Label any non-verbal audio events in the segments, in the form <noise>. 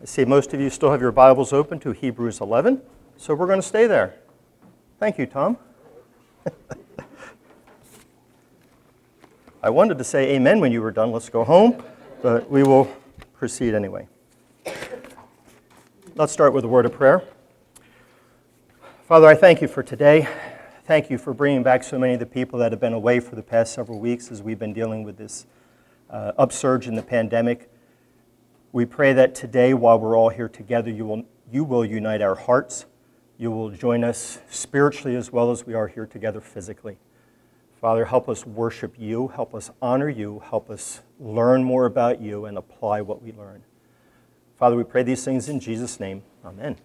I see most of you still have your Bibles open to Hebrews 11, so we're going to stay there. Thank you, Tom. <laughs> I wanted to say amen when you were done. Let's go home, but we will proceed anyway. Let's start with a word of prayer. Father, I thank you for today. Thank you for bringing back so many of the people that have been away for the past several weeks as we've been dealing with this uh, upsurge in the pandemic. We pray that today, while we're all here together, you will, you will unite our hearts. You will join us spiritually as well as we are here together physically. Father, help us worship you, help us honor you, help us learn more about you and apply what we learn. Father, we pray these things in Jesus' name. Amen.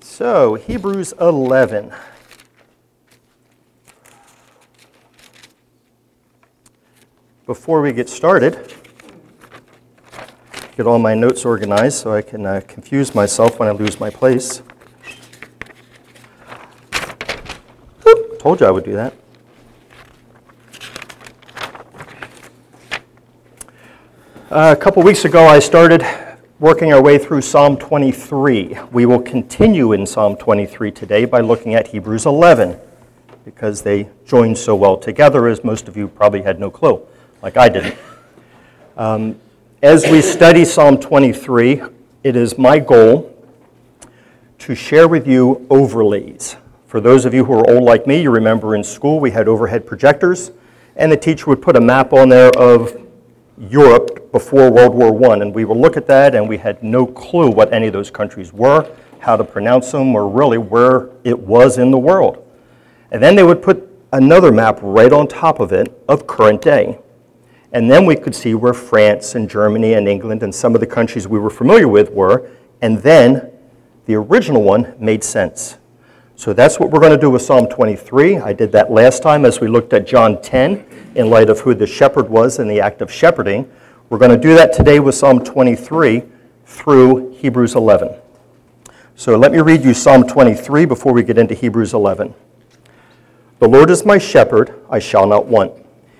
So, Hebrews 11. Before we get started, get all my notes organized so I can uh, confuse myself when I lose my place. Oop, told you I would do that. Uh, a couple weeks ago, I started working our way through Psalm 23. We will continue in Psalm 23 today by looking at Hebrews 11 because they join so well together, as most of you probably had no clue like I didn't. Um, as we study Psalm 23, it is my goal to share with you overlays. For those of you who are old like me, you remember in school we had overhead projectors, and the teacher would put a map on there of Europe before World War I, and we would look at that, and we had no clue what any of those countries were, how to pronounce them, or really where it was in the world. And then they would put another map right on top of it of current day. And then we could see where France and Germany and England and some of the countries we were familiar with were. And then the original one made sense. So that's what we're going to do with Psalm 23. I did that last time as we looked at John 10 in light of who the shepherd was in the act of shepherding. We're going to do that today with Psalm 23 through Hebrews 11. So let me read you Psalm 23 before we get into Hebrews 11. The Lord is my shepherd, I shall not want.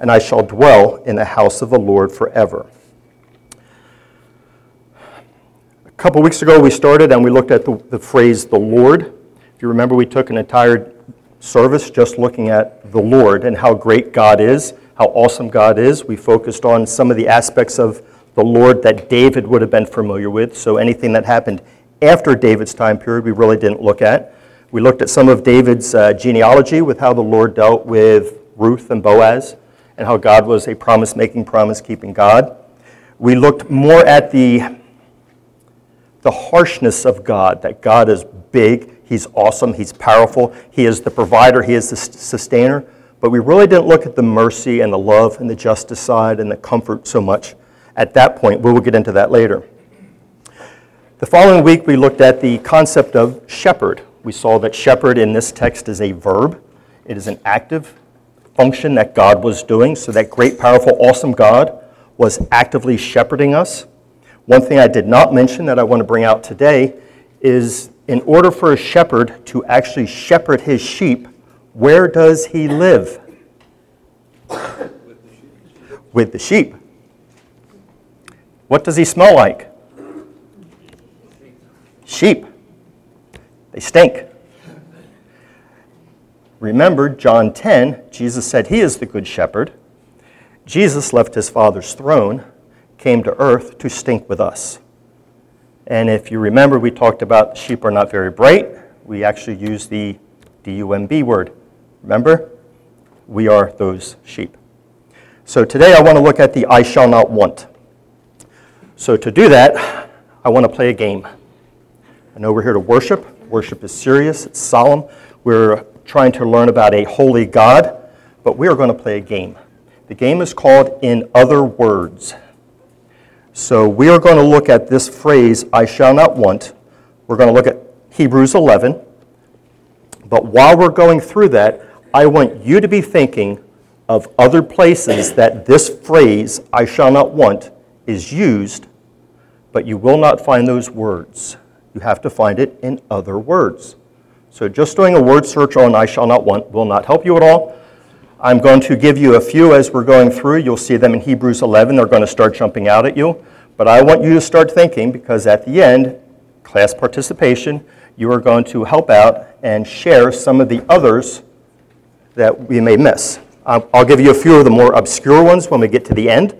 and I shall dwell in the house of the Lord forever. A couple weeks ago, we started and we looked at the, the phrase the Lord. If you remember, we took an entire service just looking at the Lord and how great God is, how awesome God is. We focused on some of the aspects of the Lord that David would have been familiar with. So anything that happened after David's time period, we really didn't look at. We looked at some of David's uh, genealogy with how the Lord dealt with Ruth and Boaz and how God was a promise making, promise keeping God. We looked more at the, the harshness of God, that God is big, He's awesome, He's powerful, He is the provider, He is the sustainer. But we really didn't look at the mercy and the love and the justice side and the comfort so much at that point. We will get into that later. The following week, we looked at the concept of shepherd. We saw that shepherd in this text is a verb, it is an active function that God was doing. So, that great, powerful, awesome God was actively shepherding us. One thing I did not mention that I want to bring out today is in order for a shepherd to actually shepherd his sheep, where does he live? With the sheep. What does he smell like? Sheep. They stink. Remember, John 10, Jesus said he is the good shepherd. Jesus left his Father's throne, came to earth to stink with us. And if you remember, we talked about sheep are not very bright. We actually used the D-U-M-B word. Remember? We are those sheep. So today I want to look at the I shall not want. So to do that, I want to play a game. I know we're here to worship. Worship is serious, it's solemn. We're trying to learn about a holy God, but we are going to play a game. The game is called In Other Words. So we are going to look at this phrase, I shall not want. We're going to look at Hebrews 11. But while we're going through that, I want you to be thinking of other places that this phrase, I shall not want, is used, but you will not find those words. You have to find it in other words. So just doing a word search on I shall not want will not help you at all. I'm going to give you a few as we're going through. You'll see them in Hebrews 11. They're going to start jumping out at you. But I want you to start thinking because at the end, class participation, you are going to help out and share some of the others that we may miss. I'll give you a few of the more obscure ones when we get to the end,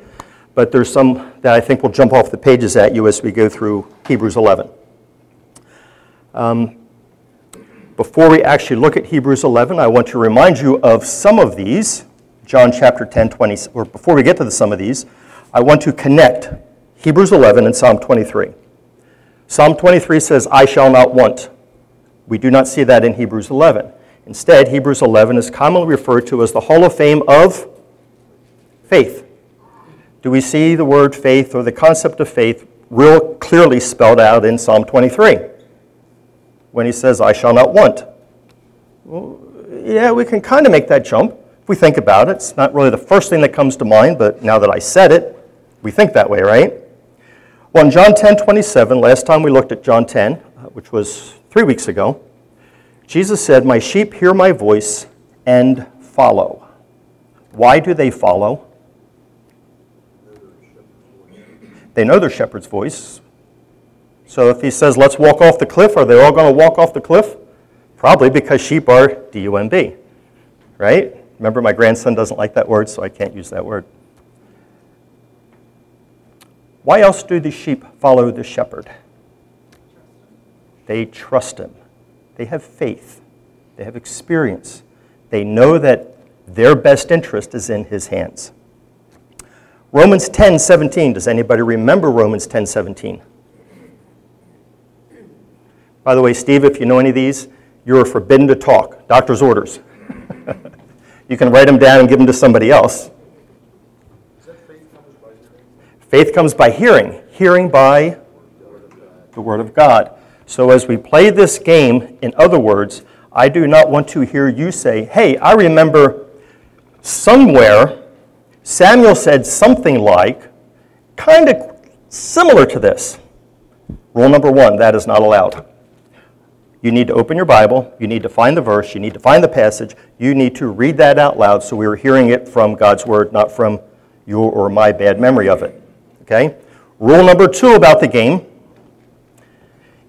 but there's some that I think will jump off the pages at you as we go through Hebrews 11. Um, before we actually look at Hebrews 11, I want to remind you of some of these. John chapter 10, 20, or before we get to the, some of these, I want to connect Hebrews 11 and Psalm 23. Psalm 23 says, I shall not want. We do not see that in Hebrews 11. Instead, Hebrews 11 is commonly referred to as the Hall of Fame of faith. Do we see the word faith or the concept of faith real clearly spelled out in Psalm 23 when he says, I shall not want? Well, yeah, we can kind of make that jump if we think about it. It's not really the first thing that comes to mind, but now that I said it, we think that way, right? Well, in John 10 27, last time we looked at John 10, uh, which was three weeks ago, Jesus said, My sheep hear my voice and follow. Why do they follow? They know their shepherd's voice. So if he says, Let's walk off the cliff, are they all going to walk off the cliff? Probably because sheep are D U M B, right? Remember, my grandson doesn't like that word, so I can't use that word. Why else do the sheep follow the shepherd? They trust him. They have faith. They have experience. They know that their best interest is in his hands. Romans 10 17. Does anybody remember Romans 10 17? By the way, Steve, if you know any of these, you're forbidden to talk. Doctor's orders. <laughs> you can write them down and give them to somebody else. Faith comes, faith comes by hearing, hearing by the Word of God. So as we play this game, in other words, I do not want to hear you say, hey, I remember somewhere Samuel said something like, kind of similar to this. Rule number one that is not allowed. You need to open your Bible, you need to find the verse, you need to find the passage, you need to read that out loud so we are hearing it from God's Word, not from your or my bad memory of it. Okay? Rule number two about the game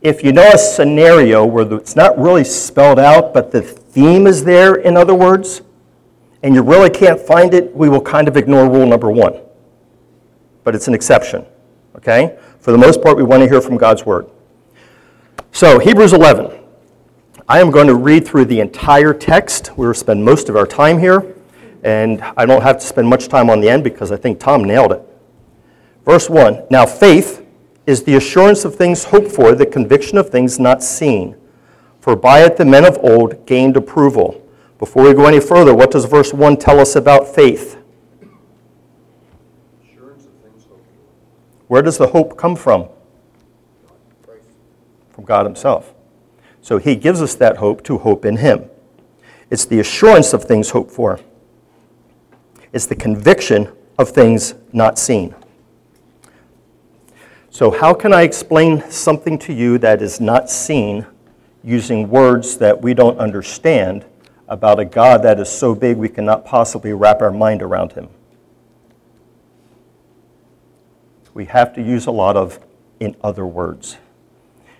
if you know a scenario where it's not really spelled out, but the theme is there, in other words, and you really can't find it, we will kind of ignore rule number one. But it's an exception, okay? For the most part, we want to hear from God's Word. So, Hebrews 11. I am going to read through the entire text. We will spend most of our time here, and I don't have to spend much time on the end because I think Tom nailed it. Verse 1 Now, faith is the assurance of things hoped for, the conviction of things not seen. For by it the men of old gained approval. Before we go any further, what does verse 1 tell us about faith? Assurance of things hoped for. Where does the hope come from? From God Himself. So He gives us that hope to hope in Him. It's the assurance of things hoped for, it's the conviction of things not seen. So, how can I explain something to you that is not seen using words that we don't understand about a God that is so big we cannot possibly wrap our mind around him? We have to use a lot of in other words.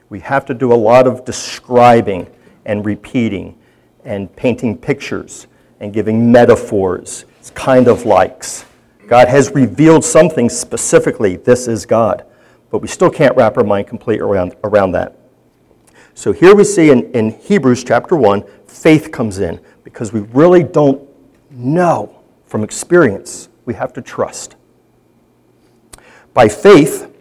We have to do a lot of describing and repeating and painting pictures and giving metaphors. It's kind of likes. God has revealed something specifically. This is God but we still can't wrap our mind completely around, around that. So here we see in, in Hebrews chapter 1, faith comes in because we really don't know from experience. We have to trust. By faith,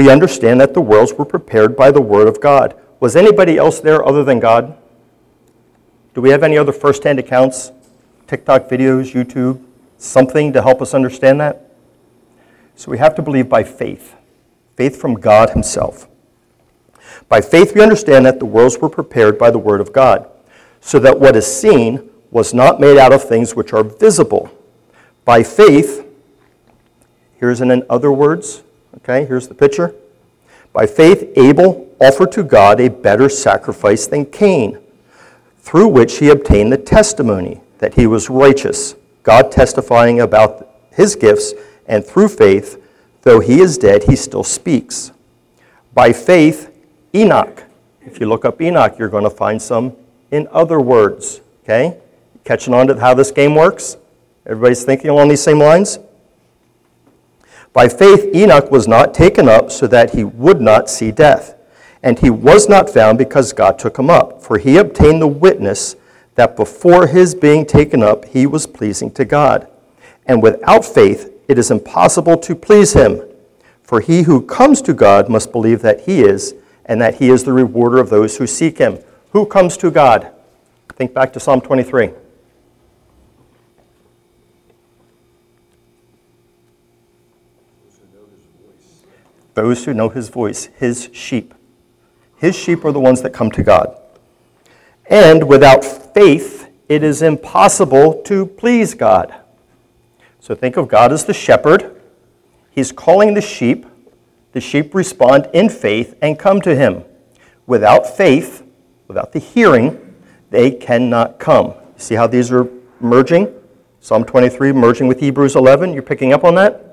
we understand that the worlds were prepared by the Word of God. Was anybody else there other than God? Do we have any other first-hand accounts, TikTok videos, YouTube, something to help us understand that? So we have to believe by faith faith from God Himself. By faith, we understand that the worlds were prepared by the Word of God, so that what is seen was not made out of things which are visible. By faith, here's in other words, okay, here's the picture. By faith, Abel offered to God a better sacrifice than Cain, through which he obtained the testimony that he was righteous, God testifying about his gifts, and through faith, though he is dead, he still speaks. By faith, Enoch. If you look up Enoch, you're going to find some in other words. Okay? Catching on to how this game works? Everybody's thinking along these same lines? By faith, Enoch was not taken up so that he would not see death. And he was not found because God took him up. For he obtained the witness that before his being taken up, he was pleasing to God. And without faith, it is impossible to please him. For he who comes to God must believe that he is, and that he is the rewarder of those who seek him. Who comes to God? Think back to Psalm 23. Those who know his voice, his sheep. His sheep are the ones that come to God. And without faith, it is impossible to please God. So think of God as the shepherd. He's calling the sheep. The sheep respond in faith and come to him. Without faith, without the hearing, they cannot come. See how these are merging? Psalm 23 merging with Hebrews 11. You're picking up on that?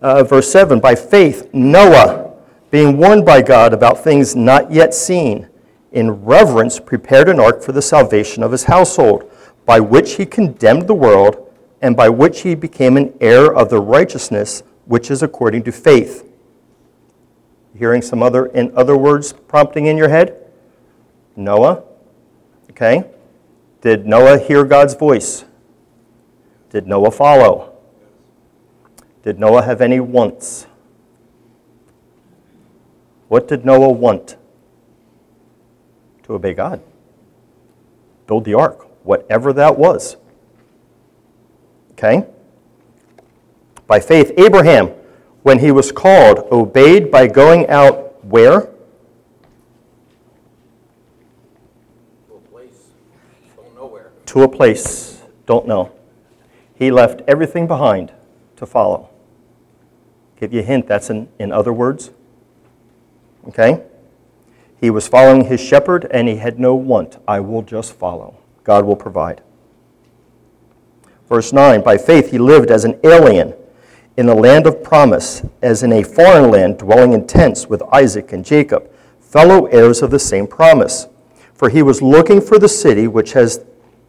Uh, verse 7 By faith, Noah, being warned by God about things not yet seen, in reverence prepared an ark for the salvation of his household, by which he condemned the world, and by which he became an heir of the righteousness which is according to faith. Hearing some other, in other words, prompting in your head? Noah, okay? Did Noah hear God's voice? Did Noah follow? Did Noah have any wants? What did Noah want? To obey God. Build the ark, whatever that was. Okay? By faith, Abraham, when he was called, obeyed by going out where? To a place, don't nowhere. To a place, don't know. He left everything behind to follow. Give you a hint, that's in, in other words. Okay? He was following his shepherd and he had no want. I will just follow. God will provide. Verse 9 By faith he lived as an alien in the land of promise, as in a foreign land, dwelling in tents with Isaac and Jacob, fellow heirs of the same promise. For he was looking for the city which has,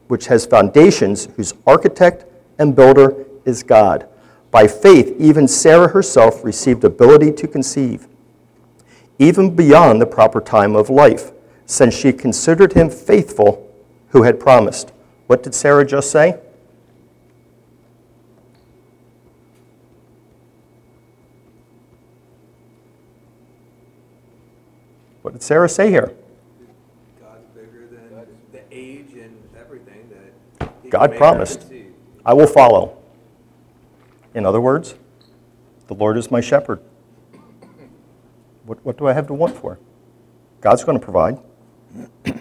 which has foundations, whose architect and builder is God. By faith, even Sarah herself received ability to conceive, even beyond the proper time of life, since she considered him faithful who had promised. What did Sarah just say? What did Sarah say here? God's bigger than the age and everything that. God promised. I will follow. In other words, the Lord is my shepherd. What, what do I have to want for? God's going to provide. <clears throat>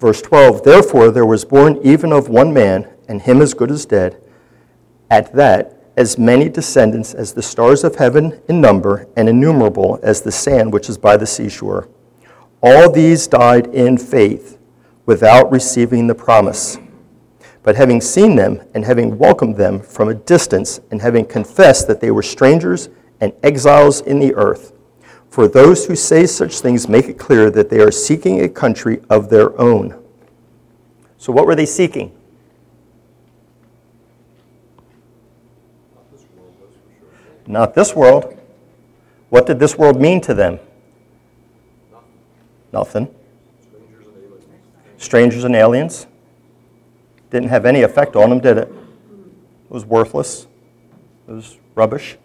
Verse 12 Therefore there was born even of one man, and him as good as dead, at that as many descendants as the stars of heaven in number, and innumerable as the sand which is by the seashore. All these died in faith, without receiving the promise. But having seen them, and having welcomed them from a distance, and having confessed that they were strangers and exiles in the earth, for those who say such things make it clear that they are seeking a country of their own. So, what were they seeking? Not this world. What did this world mean to them? Nothing. Strangers and aliens. Didn't have any effect on them, did it? It was worthless. It was rubbish.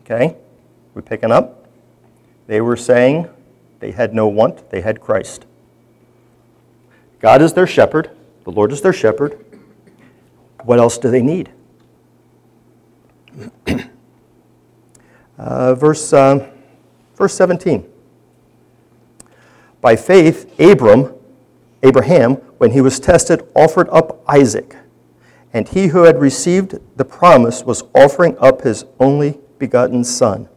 Okay? We picking up? They were saying they had no want, they had Christ. God is their shepherd, the Lord is their shepherd. What else do they need? <clears throat> Uh, verse, uh, verse 17. By faith, Abram, Abraham, when he was tested, offered up Isaac. And he who had received the promise was offering up his only begotten son.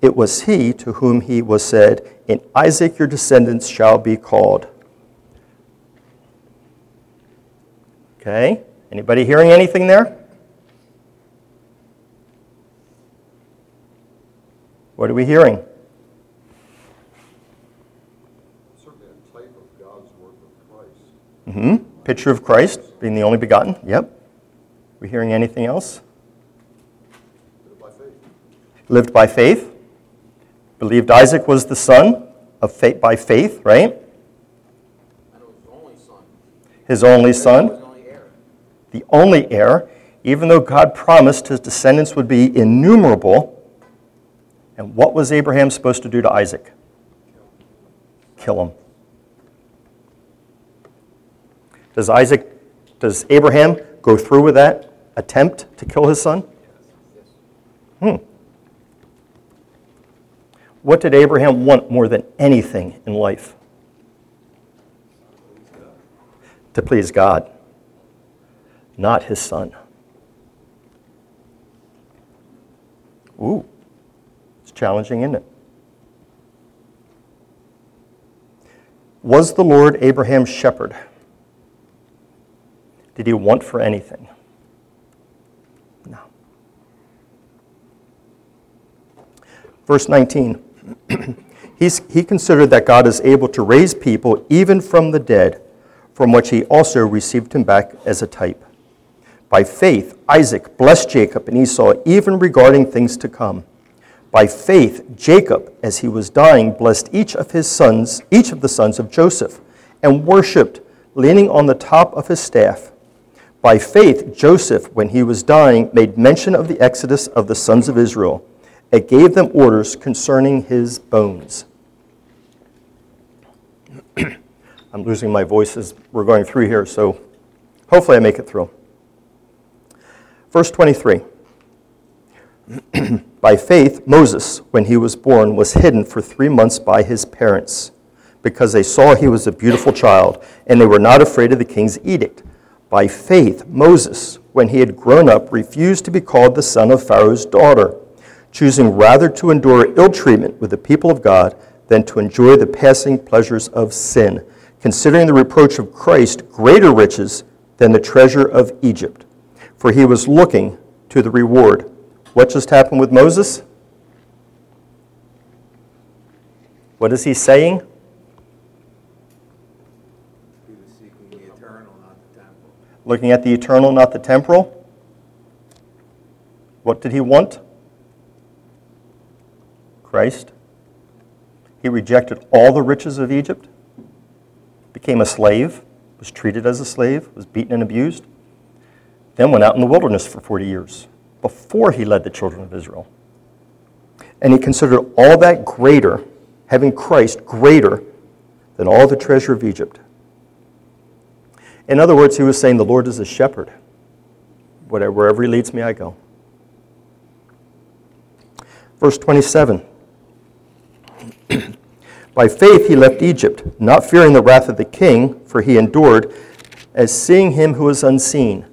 It was he to whom he was said, In Isaac your descendants shall be called. Okay, anybody hearing anything there? What are we hearing? Certainly a type of God's work of Christ. hmm Picture of Christ being the only begotten. Yep. We hearing anything else? Lived by faith. Lived by faith. Believed Isaac was the son of faith by faith, right? And it was his only son. His only He son, his only heir. the only heir, even though God promised his descendants would be innumerable. And what was Abraham supposed to do to Isaac? Kill him. Does Isaac, does Abraham go through with that attempt to kill his son? Hmm. What did Abraham want more than anything in life? To please God, not his son. Ooh, it's challenging, isn't it? Was the Lord Abraham's shepherd? Did he want for anything? No. Verse 19. <clears throat> He's, he considered that God is able to raise people even from the dead, from which he also received him back as a type. By faith, Isaac blessed Jacob and Esau, even regarding things to come. By faith, Jacob, as he was dying, blessed each of his sons, each of the sons of Joseph, and worshipped, leaning on the top of his staff. By faith, Joseph, when he was dying, made mention of the exodus of the sons of Israel and gave them orders concerning his bones. <clears throat> I'm losing my voice as we're going through here, so hopefully I make it through. Verse 23 <clears throat> By faith, Moses, when he was born, was hidden for three months by his parents, because they saw he was a beautiful child, and they were not afraid of the king's edict. By faith, Moses, when he had grown up, refused to be called the son of Pharaoh's daughter, choosing rather to endure ill treatment with the people of God than to enjoy the passing pleasures of sin, considering the reproach of Christ greater riches than the treasure of Egypt. For he was looking to the reward. What just happened with Moses? What is he saying? He was seeking the eternal, not the temporal. Looking at the eternal, not the temporal. What did he want? Christ. He rejected all the riches of Egypt, became a slave, was treated as a slave, was beaten and abused, then went out in the wilderness for 40 years before he led the children of Israel. And he considered all that greater, having Christ greater than all the treasure of Egypt. In other words, he was saying, The Lord is a shepherd. Whatever, wherever he leads me, I go. Verse 27 <clears throat> By faith he left Egypt, not fearing the wrath of the king, for he endured as seeing him who was unseen.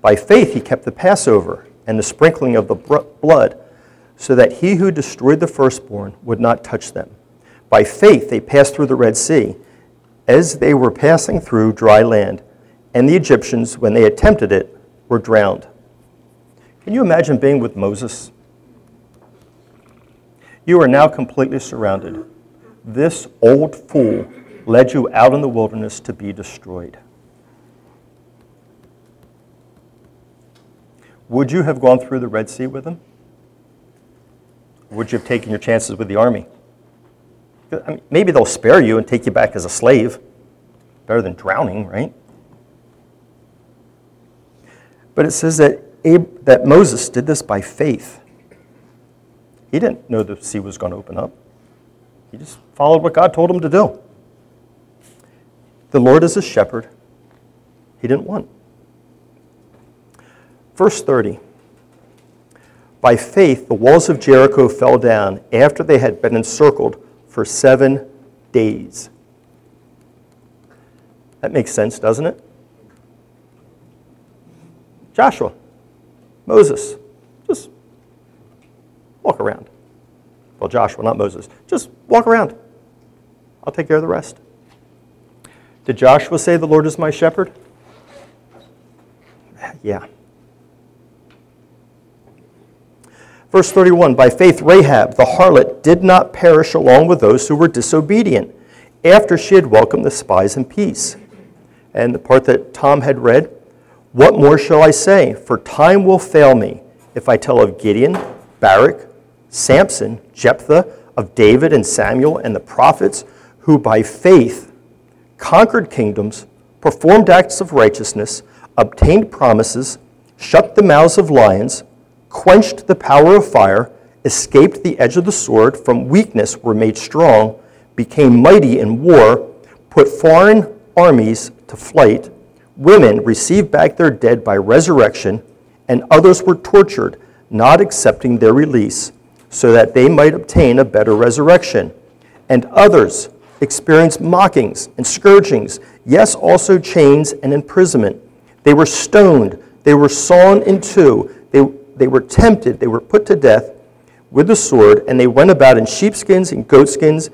By faith he kept the Passover and the sprinkling of the blood, so that he who destroyed the firstborn would not touch them. By faith they passed through the Red Sea as they were passing through dry land, and the Egyptians, when they attempted it, were drowned. Can you imagine being with Moses? You are now completely surrounded. This old fool led you out in the wilderness to be destroyed. Would you have gone through the Red Sea with him? Would you have taken your chances with the army? I mean, maybe they'll spare you and take you back as a slave. Better than drowning, right? But it says that, Ab- that Moses did this by faith. He didn't know the sea was going to open up, he just followed what God told him to do. The Lord is a shepherd, he didn't want. Verse 30 By faith, the walls of Jericho fell down after they had been encircled for seven days. That makes sense, doesn't it? Joshua, Moses, just walk around. Well, Joshua, not Moses. Just walk around. I'll take care of the rest. Did Joshua say, The Lord is my shepherd? Yeah. Verse 31 By faith, Rahab, the harlot, did not perish along with those who were disobedient after she had welcomed the spies in peace. And the part that Tom had read What more shall I say? For time will fail me if I tell of Gideon, Barak, Samson, Jephthah, of David and Samuel and the prophets who by faith conquered kingdoms, performed acts of righteousness, obtained promises, shut the mouths of lions quenched the power of fire, escaped the edge of the sword, from weakness were made strong, became mighty in war, put foreign armies to flight. Women received back their dead by resurrection, and others were tortured, not accepting their release, so that they might obtain a better resurrection. And others experienced mockings and scourgings, yes, also chains and imprisonment. They were stoned, they were sawn in two, they were tempted, they were put to death with the sword, and they went about in sheepskins and goatskins,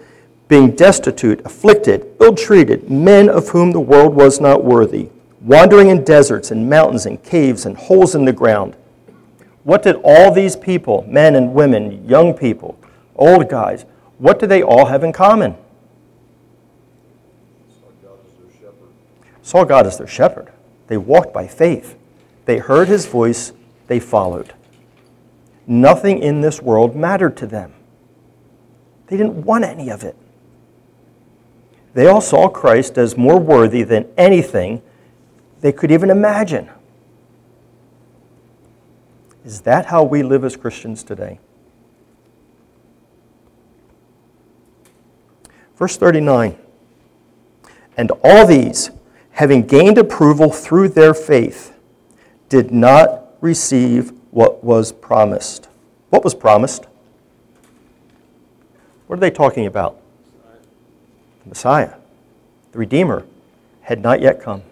being destitute, afflicted, ill treated, men of whom the world was not worthy, wandering in deserts and mountains and caves and holes in the ground. What did all these people, men and women, young people, old guys, what do they all have in common? Saw God as their shepherd. They walked by faith. They heard his voice they followed. Nothing in this world mattered to them. They didn't want any of it. They all saw Christ as more worthy than anything they could even imagine. Is that how we live as Christians today? Verse 39 And all these, having gained approval through their faith, did not receive what was promised. What was promised? What are they talking about? The Messiah, the Redeemer, had not yet come.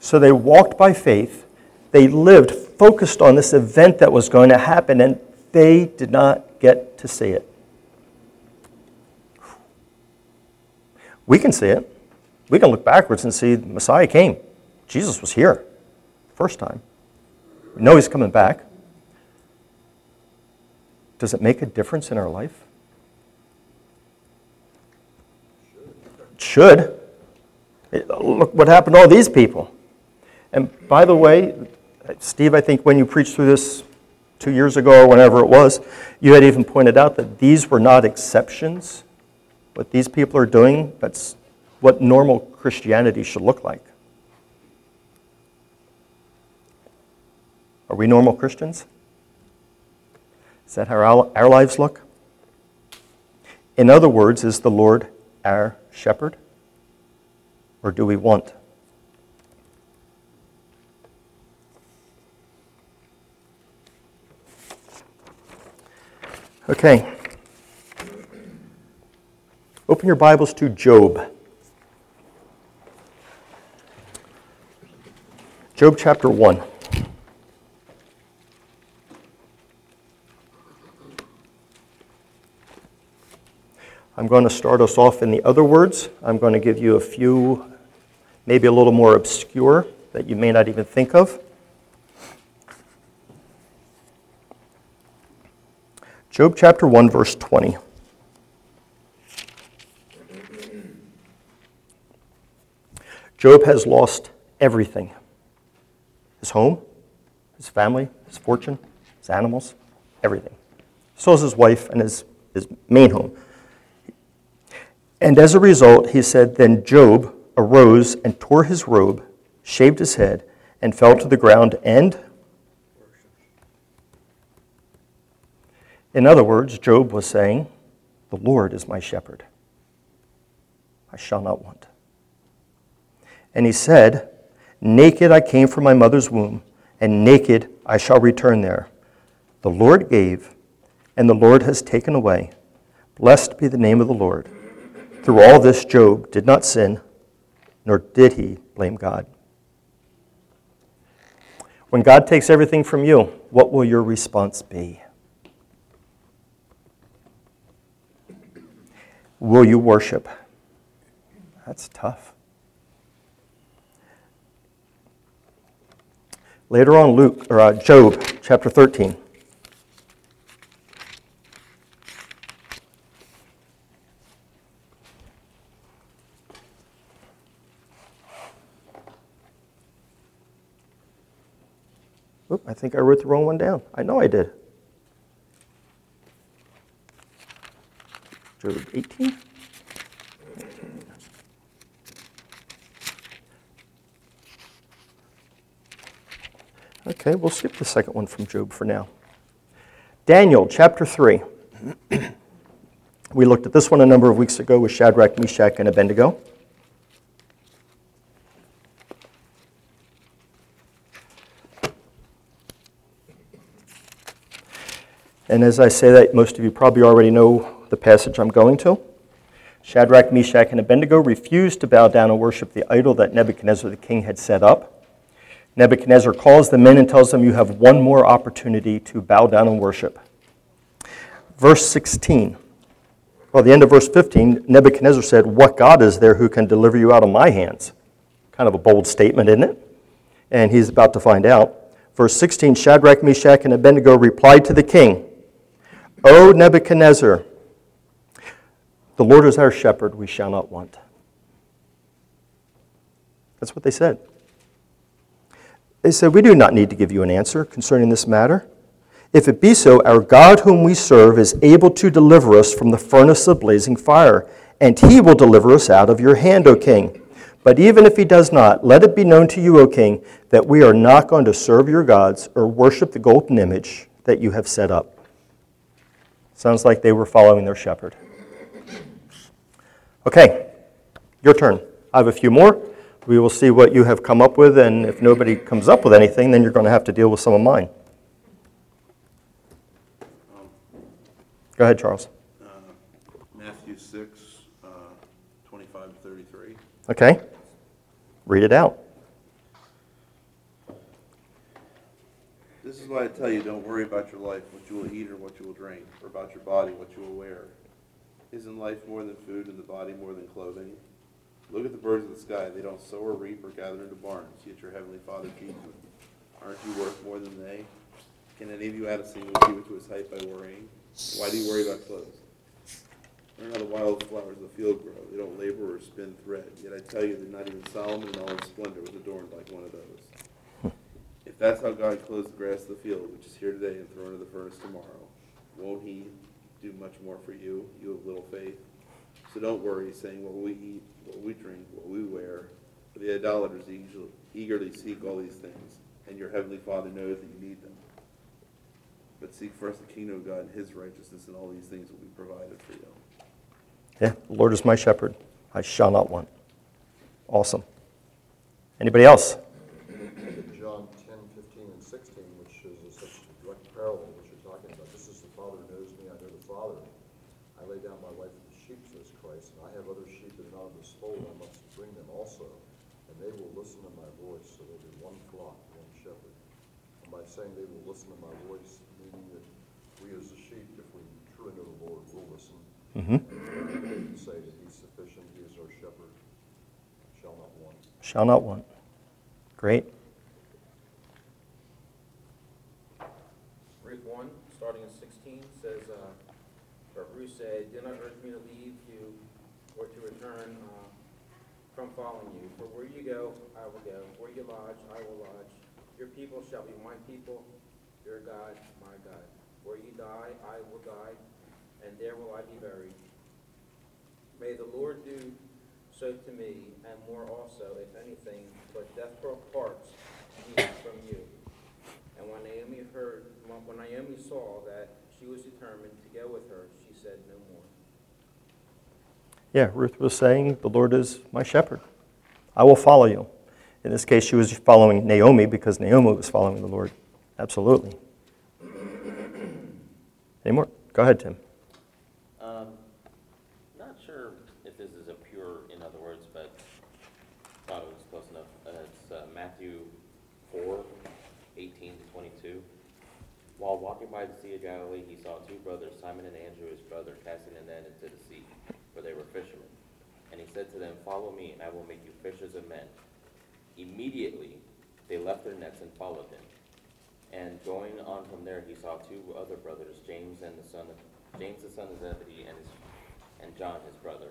So they walked by faith. They lived focused on this event that was going to happen, and they did not get to see it. We can see it. We can look backwards and see the Messiah came. Jesus was here first time. We know he's coming back. Does it make a difference in our life? It should. It, look what happened to all these people. And by the way, Steve, I think when you preached through this two years ago or whenever it was, you had even pointed out that these were not exceptions. What these people are doing, that's what normal Christianity should look like. Are we normal Christians? Is that how our, our lives look? In other words, is the Lord our shepherd? Or do we want? Okay. Open your Bibles to Job. Job chapter 1. I'm going to start us off in the other words. I'm going to give you a few, maybe a little more obscure, that you may not even think of. Job chapter 1, verse 20. Job has lost everything his home, his family, his fortune, his animals, everything. So is his wife and his, his main home. And as a result, he said, Then Job arose and tore his robe, shaved his head, and fell to the ground and. In other words, Job was saying, The Lord is my shepherd. I shall not want. And he said, Naked I came from my mother's womb, and naked I shall return there. The Lord gave, and the Lord has taken away. Blessed be the name of the Lord. Through all this, Job did not sin, nor did he blame God. When God takes everything from you, what will your response be? Will you worship? That's tough. Later on, Luke or uh, Job chapter 13. Oop, I think I wrote the wrong one down. I know I did. Job 18? Okay, we'll skip the second one from Job for now. Daniel chapter 3. <clears throat> we looked at this one a number of weeks ago with Shadrach, Meshach, and Abednego. And as I say that, most of you probably already know the passage I'm going to. Shadrach, Meshach, and Abednego refused to bow down and worship the idol that Nebuchadnezzar the king had set up. Nebuchadnezzar calls them in and tells them, You have one more opportunity to bow down and worship. Verse 16. Well, the end of verse 15, Nebuchadnezzar said, What God is there who can deliver you out of my hands? Kind of a bold statement, isn't it? And he's about to find out. Verse 16 Shadrach, Meshach, and Abednego replied to the king, O Nebuchadnezzar, the Lord is our shepherd, we shall not want. That's what they said. They said, We do not need to give you an answer concerning this matter. If it be so, our God, whom we serve, is able to deliver us from the furnace of blazing fire, and he will deliver us out of your hand, O king. But even if he does not, let it be known to you, O king, that we are not going to serve your gods or worship the golden image that you have set up. Sounds like they were following their shepherd. Okay, your turn. I have a few more. We will see what you have come up with, and if nobody comes up with anything, then you're going to have to deal with some of mine. Go ahead, Charles. Uh, Matthew 6, uh, 25 to 33. Okay, read it out. This is why I tell you, don't worry about your life, what you will eat or what you will drink, or about your body, what you will wear. Isn't life more than food and the body more than clothing? Look at the birds of the sky. They don't sow or reap or gather into barns, yet your heavenly Father feeds them. Aren't you worth more than they? Can any of you add a single cubit to his height by worrying? Why do you worry about clothes? Learn how the wild flowers of the field grow. They don't labor or spin thread. Yet I tell you that not even Solomon in all his splendor was adorned like one of those. That's how God clothes the grass of the field, which is here today and thrown into the furnace tomorrow, won't he do much more for you, you of little faith? So don't worry, saying, what we eat, what we drink, what we wear? For the idolaters eagerly seek all these things, and your heavenly Father knows that you need them. But seek first the kingdom of God and his righteousness, and all these things will be provided for you. Yeah, the Lord is my shepherd. I shall not want. Awesome. Anybody else? John 10, 15, and 16, which is a such a direct parallel to what you're talking about. This is the Father knows me, I know the Father. I lay down my life for the sheep, says Christ, and I have other sheep that are not of this fold, I must bring them also, and they will listen to my voice, so there'll be one flock, one shepherd. And by saying they will listen to my voice, meaning that we as the sheep, if we truly know the Lord, will listen. Mm-hmm. And say that he's sufficient, he is our shepherd, shall not want. Shall not want. Great. Ruth 1, starting in 16, says, uh, But Ruth said, Do not urge me to leave you or to return uh, from following you. For where you go, I will go. Where you lodge, I will lodge. Your people shall be my people, your God, my God. Where you die, I will die, and there will I be buried. May the Lord do so to me, and more also, if anything, but death parts me from you. And when Naomi heard, when Naomi saw that she was determined to go with her, she said no more. Yeah, Ruth was saying, The Lord is my shepherd. I will follow you. In this case, she was following Naomi because Naomi was following the Lord. Absolutely. <clears throat> Any more? Go ahead, Tim. Um, not sure if this is a pure, in other words, but thought it was close enough. Uh, it's uh, Matthew 4, 18 to 22. While walking by the Sea of Galilee, he saw two brothers, Simon and Andrew, his brother, casting a net into the sea, for they were fishermen. Said to them, Follow me, and I will make you fishers of men. Immediately they left their nets and followed him. And going on from there, he saw two other brothers, James and the son of James the son of Zebedee, and his, and John his brother,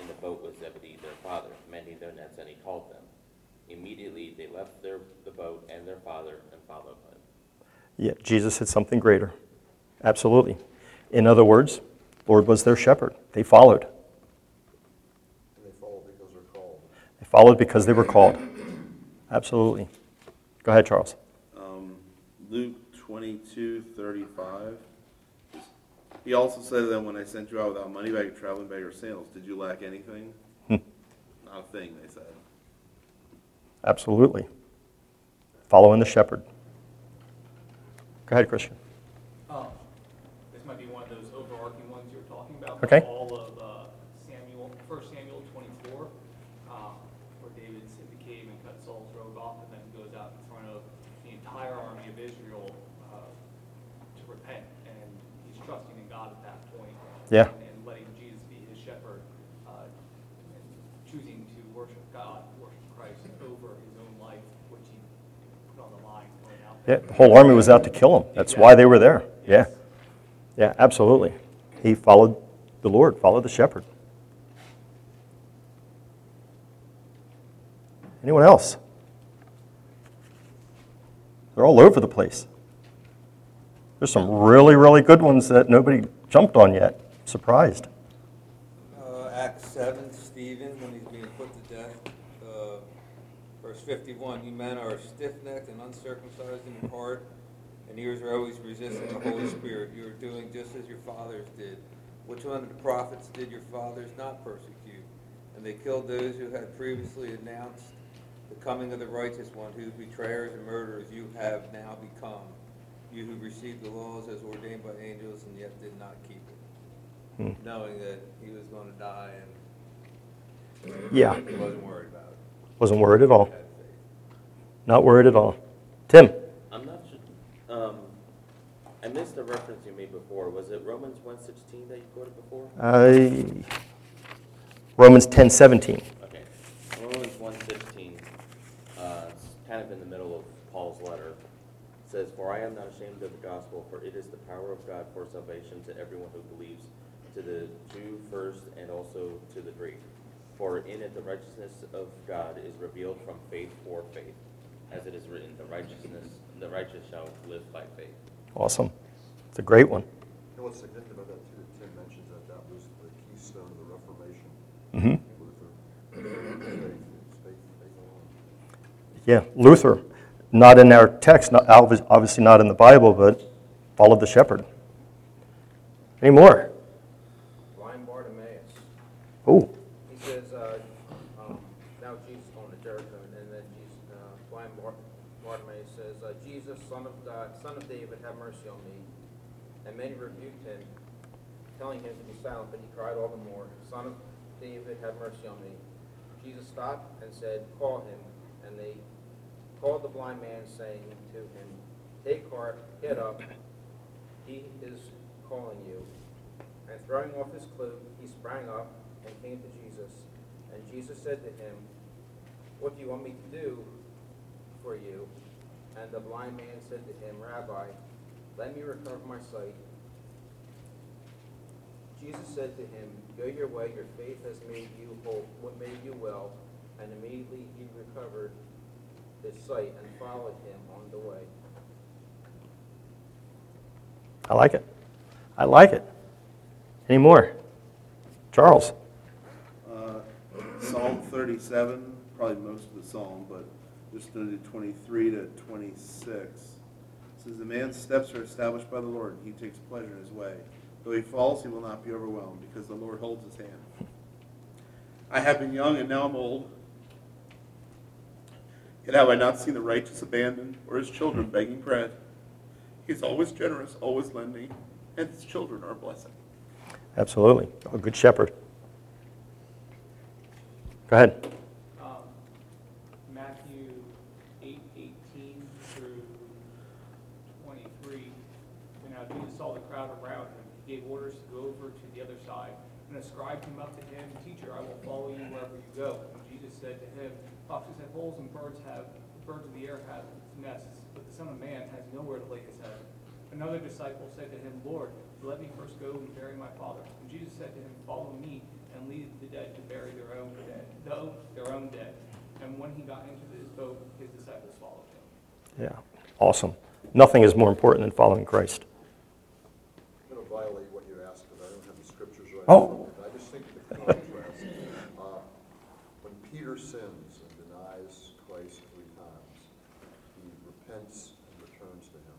in the boat with Zebedee their father, mending their nets, and he called them. Immediately they left their the boat and their father and followed him. Yeah, Jesus had something greater. Absolutely. In other words, Lord was their shepherd. They followed. And they follow because they're called. They followed because they were called. Absolutely. Go ahead, Charles. Um, Luke twenty-two thirty-five. He also said that when I sent you out without money bag, traveling bag, or sandals, did you lack anything? Hmm. Not a thing, they said. Absolutely. Following the shepherd. Go ahead, Christian. Um, This might be one of those overarching ones you were talking about. but Okay. All of uh, Samuel, 1 Samuel 24, um, where David hit the cave and cut Saul's robe off, and then goes out in front of the entire army of Israel uh, to repent, and he's trusting in God at that point. Yeah. And letting Jesus be his shepherd, uh, and choosing to worship God, worship Christ over his own life, which he put on the line going out Yeah, the whole army was out to kill him. That's why they were there. Yeah. Yeah, absolutely. He followed the Lord, followed the shepherd. Anyone else? They're all over the place. There's some really, really good ones that nobody jumped on yet. Surprised. Uh, Acts seven, Stephen, when he's being put to death, uh, verse fifty-one, you men are stiff-necked and uncircumcised in heart, and ears are always resisting the Holy Spirit. You are doing just as your fathers did. Which one of the prophets did your fathers not persecute? And they killed those who had previously announced the coming of the righteous one, whose betrayers and murderers you have now become. You who received the laws as ordained by angels and yet did not keep Hmm. knowing that he was going to die and Yeah, he wasn't worried about it. wasn't worried at all. Not worried at all. Tim? I'm not sure. Um, I missed the reference you made before. Was it Romans 1:16 that you quoted before? I, Romans 10.17. Okay. Romans 1:16, uh, it's kind of in the middle of Paul's letter. It says, "For I am not ashamed of the gospel, for it is the power of God for salvation to everyone who believes, to the Jew first and also to the Greek. For in it the righteousness of God is revealed from faith for faith, as it is written, the righteousness, the righteous shall live by faith." Awesome. It's a great one. You know what's significant about that too, that Tim mentions that that was the keystone of the Reformation, hmm Luther. Faith, it's faith, faith alone. Yeah, Luther, not in our text, not, obviously not in the Bible, but followed the shepherd. Any more? Oh, He says, uh, um, now Jesus going to Jericho, and then Jesus, uh, blind Bar- Bartimaeus says, uh, Jesus, son of God, son of David, have mercy on me. And many rebuked him, telling him to be silent, but he cried all the more, Son of David, have mercy on me. Jesus stopped and said, Call him. And they called the blind man, saying to him, Take heart, get up, he is calling you. And throwing off his cloak, he sprang up and came to Jesus. And Jesus said to him, What do you want me to do for you? And the blind man said to him, Rabbi, let me recover my sight. Jesus said to him, Go your way, your faith has made you whole, what made you well. And immediately he recovered his sight and followed him on the way. I like it. I like it. Any more? Charles? Psalm thirty-seven, probably most of the psalm, but just gonna do twenty-three to twenty-six. Says, "The man's steps are established by the Lord, and he takes pleasure in his way. Though he falls, he will not be overwhelmed, because the Lord holds his hand. I have been young, and now I'm old. Yet have I not seen the righteous abandoned, or his children hmm. begging bread. He is always generous, always lending, and his children are a blessing. Absolutely. A good shepherd. Go ahead. Matthew eight eighteen through twenty-three. When now Jesus saw the crowd around him, he gave orders to go over to the other side. And up to him, Teacher, I will follow you wherever you go. Jesus said to him, Foxes have holes and birds have, birds of the air have nests, but the Son of Man has nowhere to lay his head. Another disciple said to him, Lord, let me first go and bury my father. And Jesus said to him, Follow me and leave the dead to bury their own dead, though their own dead. And when he got into his boat, his disciples followed him. Yeah. Awesome. Nothing is more important than following Christ. I'm going to violate what you asked, because I don't have the scriptures right. Oh. I just think the contrast, uh, when Peter sins and denies Christ three times, he repents and returns to him.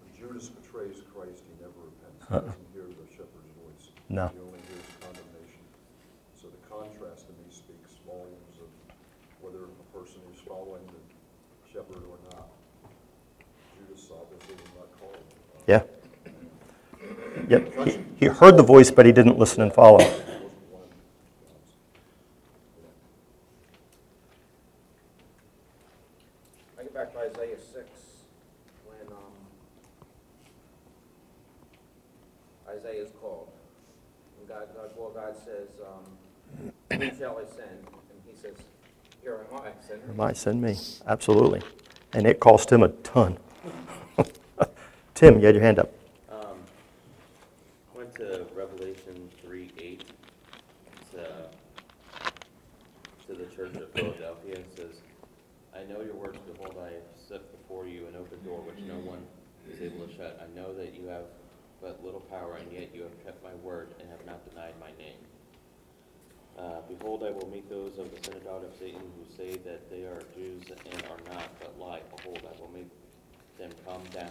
When Judas betrays Christ, he never repents. He doesn't hear the shepherd's voice. No. He only hears condemnation. So the contrast to me speaks volumes of whether a person is following the shepherd or not. Judas obviously was not called. uh, Yeah. Yep. He- He heard the voice, but he didn't listen and follow. wasn't one of God's. I get back to Isaiah six, when, um, Isaiah is called. And God, God, well, God says, um, who shall I send? And he says, here am I, send me. My, send me. Absolutely. And it cost him a ton. Tim, you had your hand up. Um, went to Revelation three eight. It's, uh, to the church of Philadelphia, and says, I know your works, behold, I have set before you an open door which no one is able to shut. I know that you have but little power, and yet you have kept my word and have not denied my name. Uh, behold, I will meet those of the synagogue of Satan who say that they are Jews and are not, but lie. Behold, I will make them come down,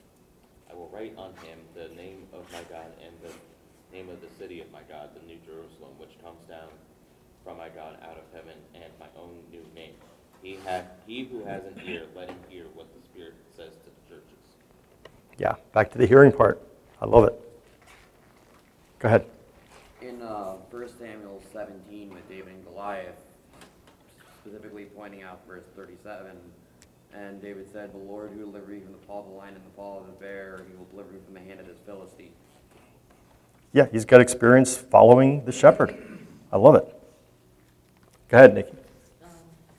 I will write on him the name of my God and the name of the city of my God, the New Jerusalem, which comes down from my God out of heaven, and my own new name. He hath, he who has an ear, let him hear what the Spirit says to the churches. Yeah, back to the hearing part. I love it. Go ahead. In uh, 1 Samuel 17 with David and Goliath, specifically pointing out verse 37, and David said, The Lord who delivered you from the paw of the lion and the paw of the bear, he will deliver you from the hand of this Philistine. Yeah, he's got experience following the shepherd. I love it. Go ahead, Nikki. Um,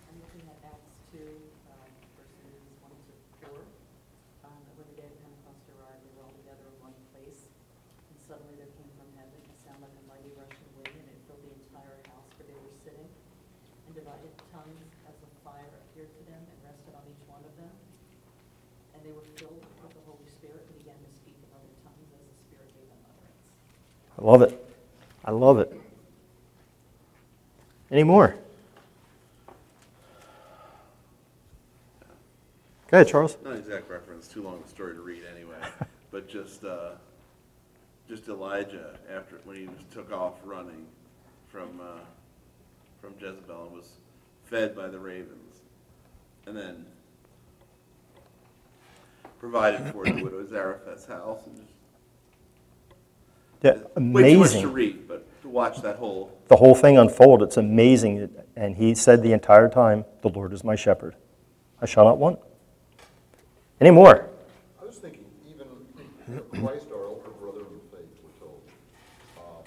I'm looking at Acts two, um, verses one to four. Um, that when the day of Pentecost arrived, they were all together in one place. And suddenly there came from heaven a sound like a mighty rushing wind, and it filled the entire house where they were sitting. And divided tongues as of fire appeared to them and rested on each one of them. And they were filled with the Holy Spirit and began to speak in other tongues as the Spirit gave them utterance. I love it. I love it. Any more? Go ahead, Charles. Not an exact reference, too long a story to read anyway, <laughs> but just, uh, just Elijah after, when he took off running from, uh, from Jezebel and was fed by the ravens. And then provided for the widow Zarephath's house and just. Yeah, amazing. Way too much to read, but to watch that whole, The whole thing unfold, It's amazing. And he said the entire time, The Lord is my shepherd. I shall not want. Any more? I was thinking, even Christ, our elder brother in the faith, we're told, uh,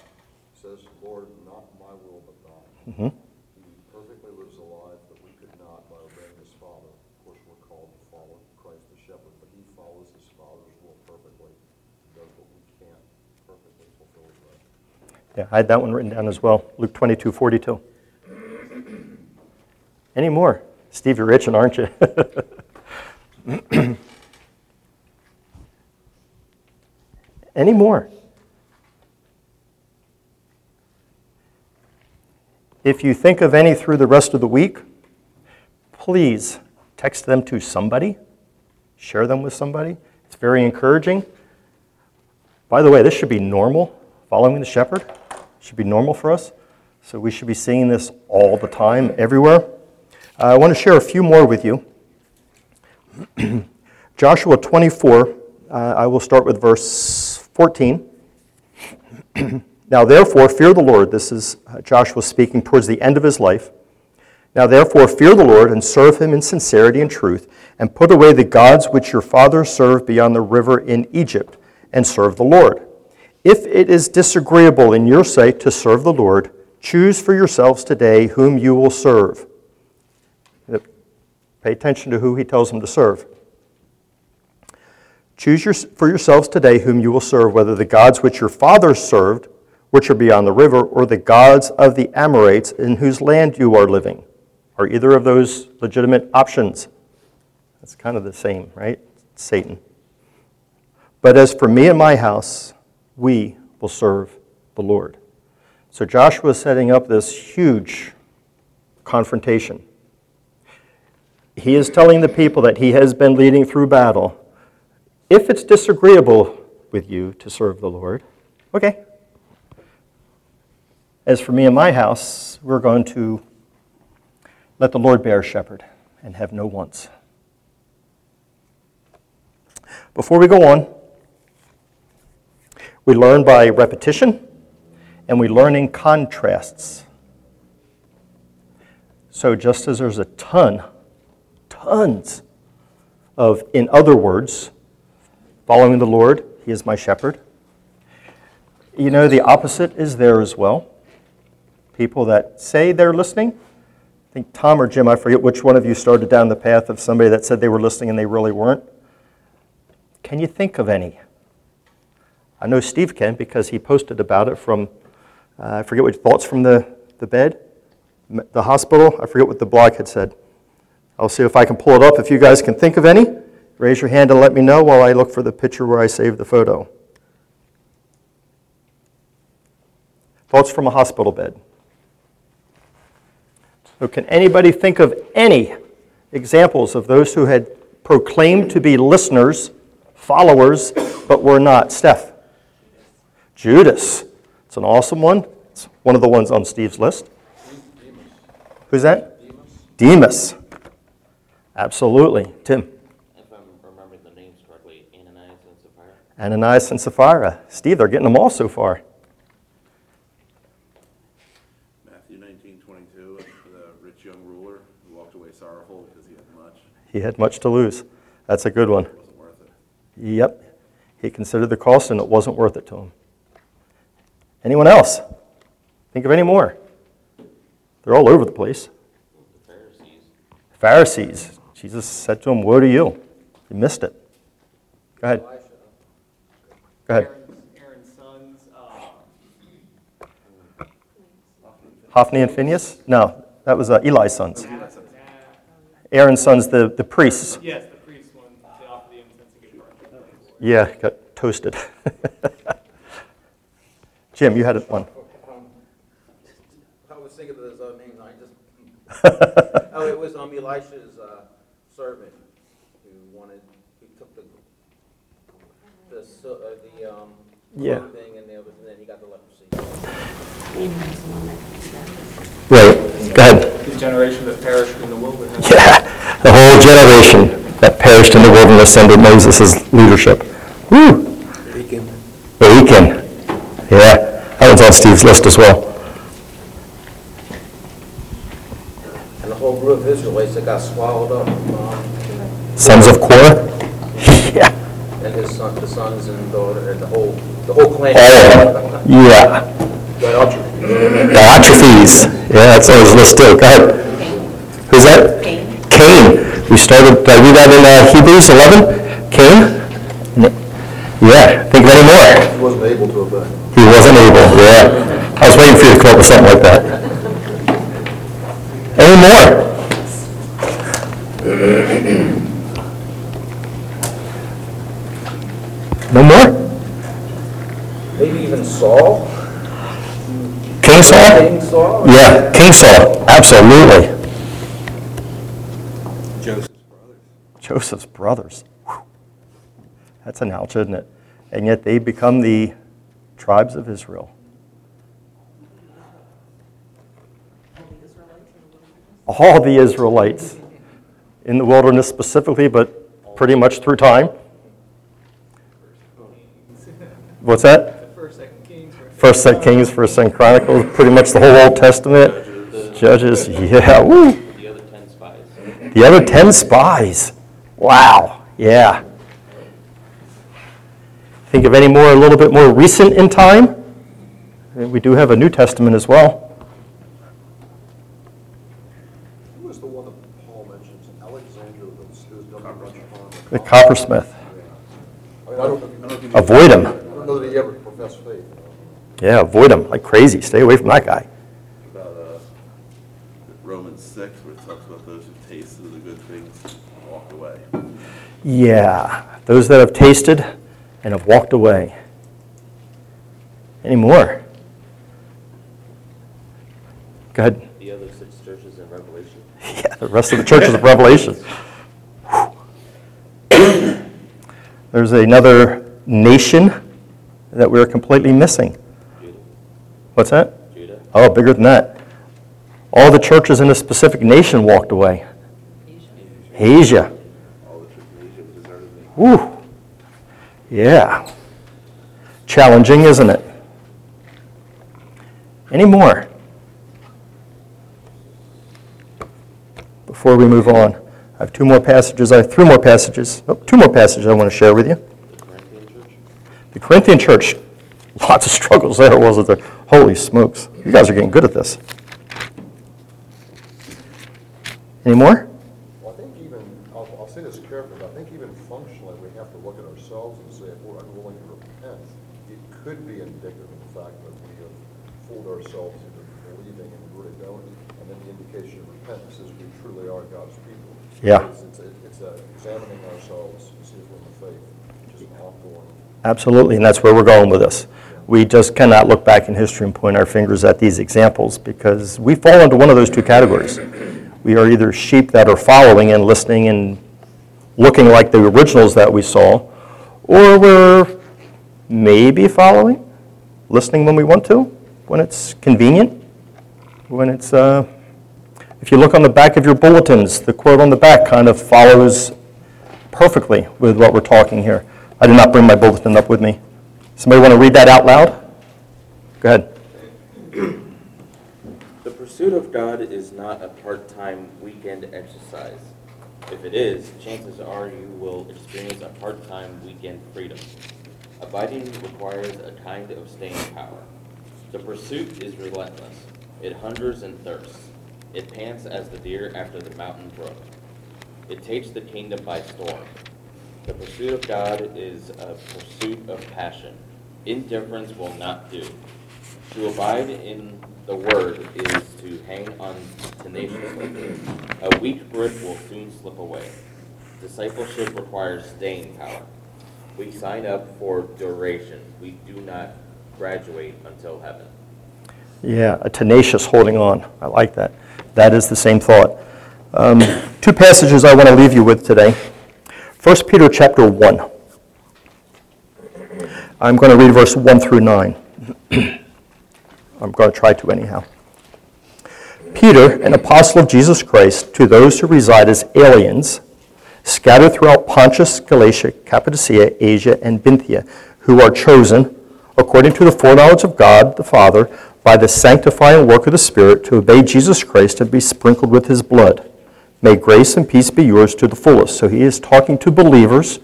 says, Lord, not my will but thine. Mhm. He perfectly lives a life that we could not by obeying his Father. Of course, we're called to follow Christ the shepherd, but he follows his Father's will perfectly, does what we can't perfectly fulfill his will. Yeah, I had that one written down as well. Luke 22, 42. Any more? Steve, you're itching, aren't you? <laughs> Any more? If you think of any through the rest of the week, please text them to somebody, share them with somebody. It's very encouraging. By the way, this should be normal. Following the shepherd should be normal for us. So we should be seeing this all the time, everywhere. Uh, I want to share a few more with you. <clears throat> Joshua 24, uh, I will start with verse 14. <clears throat> now, therefore, fear the Lord. This is uh, Joshua speaking towards the end of his life. Now, therefore, fear the Lord and serve him in sincerity and truth, and put away the gods which your fathers served beyond the river in Egypt, and serve the Lord. If it is disagreeable in your sight to serve the Lord, choose for yourselves today whom you will serve. Pay attention to who he tells them to serve. Choose your, for yourselves today whom you will serve, whether the gods which your fathers served, which are beyond the river, or the gods of the Amorites in whose land you are living. Are either of those legitimate options? That's kind of the same, right? Satan. But as for me and my house, we will serve the Lord. So Joshua is setting up this huge confrontation. He is telling the people that he has been leading through battle. If it's disagreeable with you to serve the Lord, okay. As for me and my house, we're going to let the Lord be our shepherd and have no wants. Before we go on, we learn by repetition and we learn in contrasts. So, just as there's a ton, tons of, in other words, following the Lord, He is my shepherd. You know, the opposite is there as well. People that say they're listening. I think Tom or Jim, I forget which one of you started down the path of somebody that said they were listening and they really weren't. Can you think of any? I know Steve can because he posted about it from, uh, I forget which, thoughts from the, the bed, the hospital. I forget what the blog had said. I'll see if I can pull it up. If you guys can think of any, raise your hand and let me know while I look for the picture where I saved the photo. Thoughts from a hospital bed. So, can anybody think of any examples of those who had proclaimed to be listeners, followers, but were not? Steph. Judas. It's an awesome one. It's one of the ones on Steve's list. Who's that? Demas. Absolutely. Tim. If I'm remembering the names correctly, Ananias and Sapphira. Ananias and Sapphira. Steve, they're getting them all so far. Matthew nineteen twenty-two, uh, the rich young ruler who walked away sorrowful because he had much, He had much to lose. That's a good one. it wasn't worth it. Yep. He considered the cost and it wasn't worth it to him. Anyone else? Think of any more? They're all over the place. The Pharisees. Pharisees. Jesus said to them, Woe to you. You missed it. Go ahead. Go ahead. Aaron's, Aaron's sons, uh, Hophni and Phinehas? No, that was uh, Eli's sons. Aaron's sons, the, the priests. yes, the priest one, to offer the incense and give. Yeah, got toasted. <laughs> Jim, you had one. I was thinking of those other names, I just, <laughs> oh, it was um, Elisha's uh, servant who wanted, who took the, the, so- uh, the um, Yeah. clothing and everything, and then he got the leprosy. Right, go ahead. The generation that perished in the wilderness. Yeah, the whole generation that perished in the wilderness under Moses' leadership. Woo! The Achan. Yeah, on Steve's list as well. And the whole group of Israelites that got swallowed up, um, Sons of Korah? <laughs> Yeah. and his son, the sons and daughter, and the whole, the whole clan. Oh, yeah. But Diotrephes. Yeah, that's on his list too. Go ahead. Who's that? Cain. Cain. We started, did I read that in uh, Hebrews 11? Cain? Yeah, think of any more. He wasn't able to obey. He wasn't able, yeah. I was waiting for you to come up with something like that. Any more? No more? Saul? King Saul? King Saul? Yeah, King Saul, absolutely. Joseph's brothers. Joseph's brothers. Whew. That's an ouch, isn't it? And yet they become the tribes of Israel. All the Israelites in the wilderness? Specifically, but pretty much through time. What's that? First, second Kings. First Second Kings, First Chronicles, pretty much the whole Old Testament. Judges, yeah, woo. The other ten spies. The other 10 spies. Wow, yeah. Think of any more, a little bit more recent in time? We do have a New Testament as well. Who was the one that Paul mentions? Alexander, who's who's done a bunch of harm. The coppersmith. I mean, I don't, I don't Avoid him. know that he ever professed faith. Yeah, avoid him like crazy. Stay away from that guy. About uh, Romans 6, where it talks about those who tasted of the good things walked away. Yeah, those that have tasted and have walked away. Any more? Go ahead. The other six churches in Revelation. <laughs> Yeah, the rest of the churches of Revelation. <laughs> <coughs> There's another nation that we're completely missing. Judah. What's that? Judah. Oh, bigger than that. All the churches in a specific nation walked away. Asia. All the church in Asia deserted me. Whew. Yeah. Challenging, isn't it? Any more? Before we move on, I have two more passages, I have three more passages, two more passages I want to share with you. The Corinthian church. The Corinthian church, <laughs> lots of struggles there, wasn't there? Holy smokes. You guys are getting good at this. Any more? Well, I think even, I'll, I'll say this carefully, but I think even functionally, we have to look at ourselves and say, if we're unwilling to repent, it could be indicative of the fact that we have fooled ourselves into believing and we really don't. And then the indication of repentance is we truly are God's people. Yeah. It's, uh, examining ourselves to see if we're in the faith, which an ongoing. Absolutely, and that's where we're going with this. We just cannot look back in history and point our fingers at these examples because we fall into one of those two categories. We are either sheep that are following and listening and looking like the originals that we saw, or we're maybe following, listening when we want to, when it's convenient, when it's, uh, if you look on the back of your bulletins, the quote on the back kind of follows perfectly with what we're talking here. I did not bring my bulletin up with me. Somebody want to read that out loud? Go ahead. The pursuit of God is not a part-time weekend exercise. If it is, chances are you will experience a part-time weekend freedom. Abiding requires a kind of staying power. The pursuit is relentless. It hungers and thirsts. It pants as the deer after the mountain brook. It takes the kingdom by storm. The pursuit of God is a pursuit of passion. Indifference will not do. To abide in the word is to hang on tenaciously. A weak grip will soon slip away. Discipleship requires staying power. We sign up for duration. We do not graduate until heaven. Yeah, a tenacious holding on. I like that. That is the same thought. Um, two passages I want to leave you with today. 1 Peter chapter 1. I'm going to read verse 1 through 9. <clears throat> I'm going to try to anyhow. Peter, an apostle of Jesus Christ, to those who reside as aliens, scattered throughout Pontus, Galatia, Cappadocia, Asia, and Bithynia, who are chosen, according to the foreknowledge of God the Father, by the sanctifying work of the Spirit, to obey Jesus Christ and be sprinkled with his blood. May grace and peace be yours to the fullest. So he is talking to believers,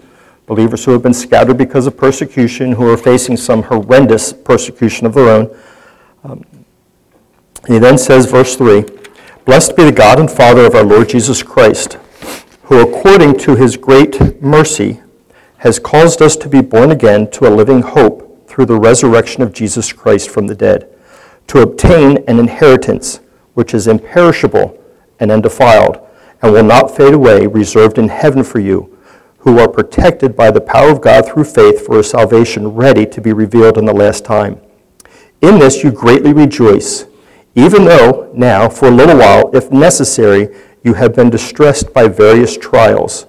believers who have been scattered because of persecution, who are facing some horrendous persecution of their own. Um, he then says, verse 3 Blessed be the God and Father of our Lord Jesus Christ, who according to his great mercy has caused us to be born again to a living hope through the resurrection of Jesus Christ from the dead, to obtain an inheritance which is imperishable and undefiled, and will not fade away, reserved in heaven for you, who are protected by the power of God through faith for a salvation ready to be revealed in the last time. In this you greatly rejoice, even though now, for a little while, if necessary, you have been distressed by various trials,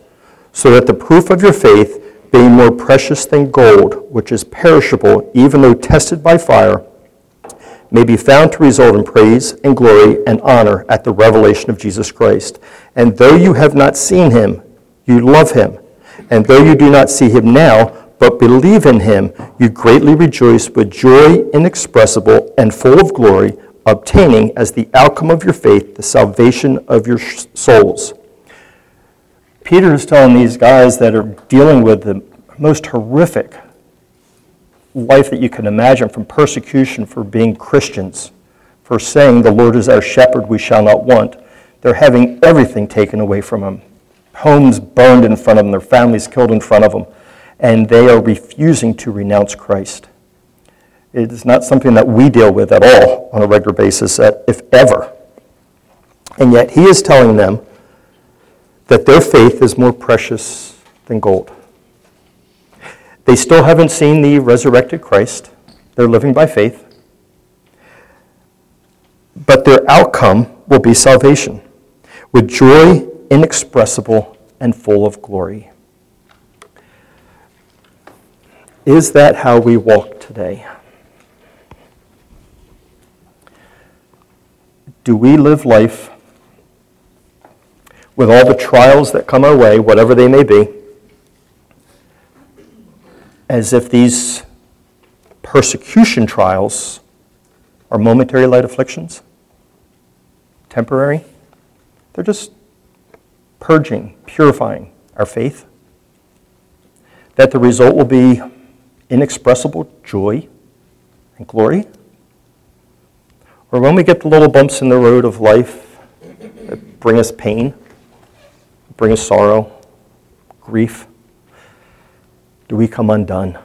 so that the proof of your faith, being more precious than gold, which is perishable, even though tested by fire, may be found to result in praise and glory and honor at the revelation of Jesus Christ. And though you have not seen him, you love him. And though you do not see him now, but believe in him, you greatly rejoice with joy inexpressible and full of glory, obtaining as the outcome of your faith the salvation of your souls. Peter is telling these guys that are dealing with the most horrific life that you can imagine from persecution for being Christians, for saying, The Lord is our shepherd, we shall not want. They're having everything taken away from them homes burned in front of them, their families killed in front of them, and they are refusing to renounce Christ. It is not something that we deal with at all on a regular basis, if ever. And yet, he is telling them that their faith is more precious than gold. They still haven't seen the resurrected Christ. They're living by faith. But their outcome will be salvation with joy inexpressible and full of glory. Is that how we walk today? Do we live life with all the trials that come our way, whatever they may be, as if these persecution trials are momentary light afflictions? Temporary? They're just purging, purifying our faith, that the result will be inexpressible joy and glory? Or when we get the little bumps in the road of life that bring us pain, bring us sorrow, grief, do we come undone?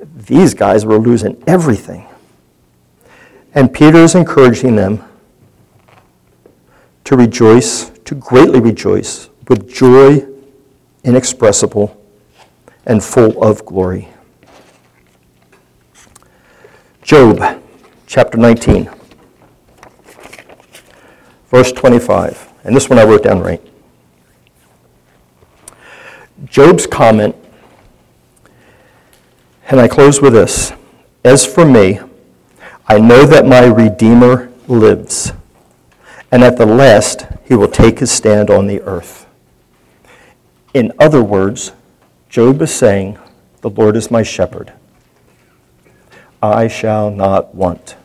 These guys were losing everything. And Peter is encouraging them to rejoice, to greatly rejoice, with joy inexpressible and full of glory. Job chapter 19, verse 25. And this one I wrote down right. Job's comment, and I close with this As for me, I know that my Redeemer lives, and at the last he will take his stand on the earth. In other words, Job is saying, The Lord is my shepherd. I shall not want.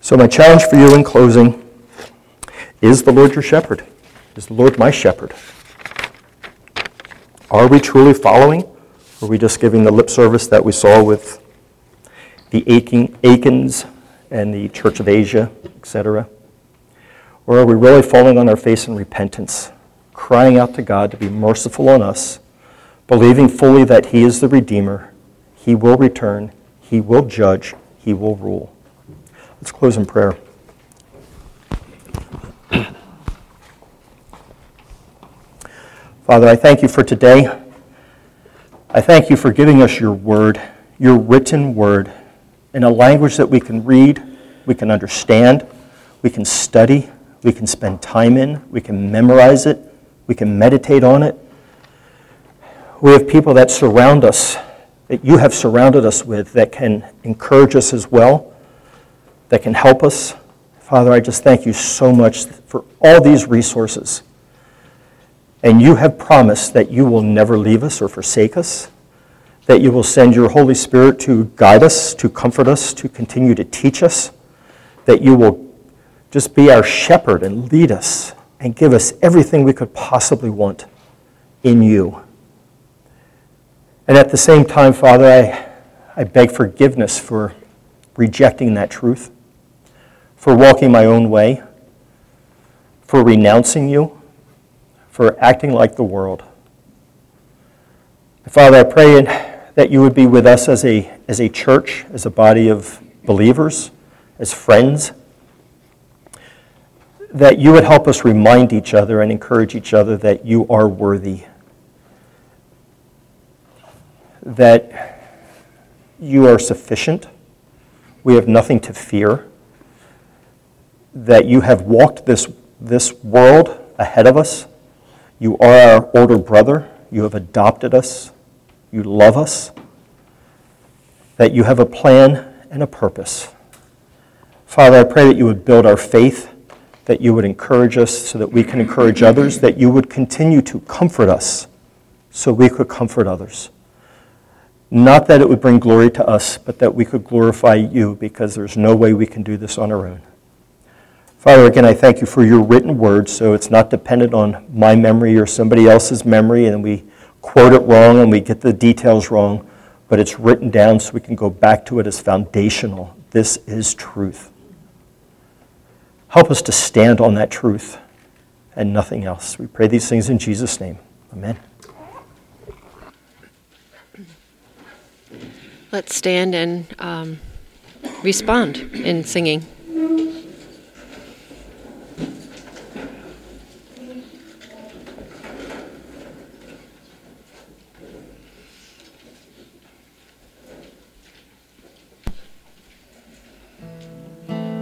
So, my challenge for you in closing is the Lord your shepherd? Is the Lord my shepherd? Are we truly following? Or are we just giving the lip service that we saw with the Achans and the Church of Asia, etc.? Or are we really falling on our face in repentance, crying out to God to be merciful on us, believing fully that He is the Redeemer, He will return, He will judge, He will rule? Let's close in prayer. Father, I thank you for today. I thank you for giving us your word, your written word in a language that we can read, we can understand, we can study, we can spend time in, we can memorize it, we can meditate on it. We have people that surround us, that you have surrounded us with, that can encourage us as well, that can help us. Father, I just thank you so much for all these resources. And you have promised that you will never leave us or forsake us that you will send your Holy Spirit to guide us, to comfort us, to continue to teach us, that you will just be our shepherd and lead us and give us everything we could possibly want in you. And at the same time, Father, I, I beg forgiveness for rejecting that truth, for walking my own way, for renouncing you, for acting like the world. Father, I pray that you would be with us as a, as a church, as a body of believers, as friends, that you would help us remind each other and encourage each other that you are worthy, that you are sufficient. We have nothing to fear. That you have walked this, this world ahead of us. You are our older brother. You have adopted us. You love us. That you have a plan and a purpose. Father, I pray that you would build our faith, that you would encourage us so that we can encourage others, that you would continue to comfort us so we could comfort others. Not that it would bring glory to us, but that we could glorify you because there's no way we can do this on our own. Father, again, I thank you for your written word, so it's not dependent on my memory or somebody else's memory, and we quote it wrong and we get the details wrong, but it's written down so we can go back to it as foundational. This is truth. Help us to stand on that truth and nothing else. We pray these things in Jesus' name. Amen. Let's stand and um, respond in singing.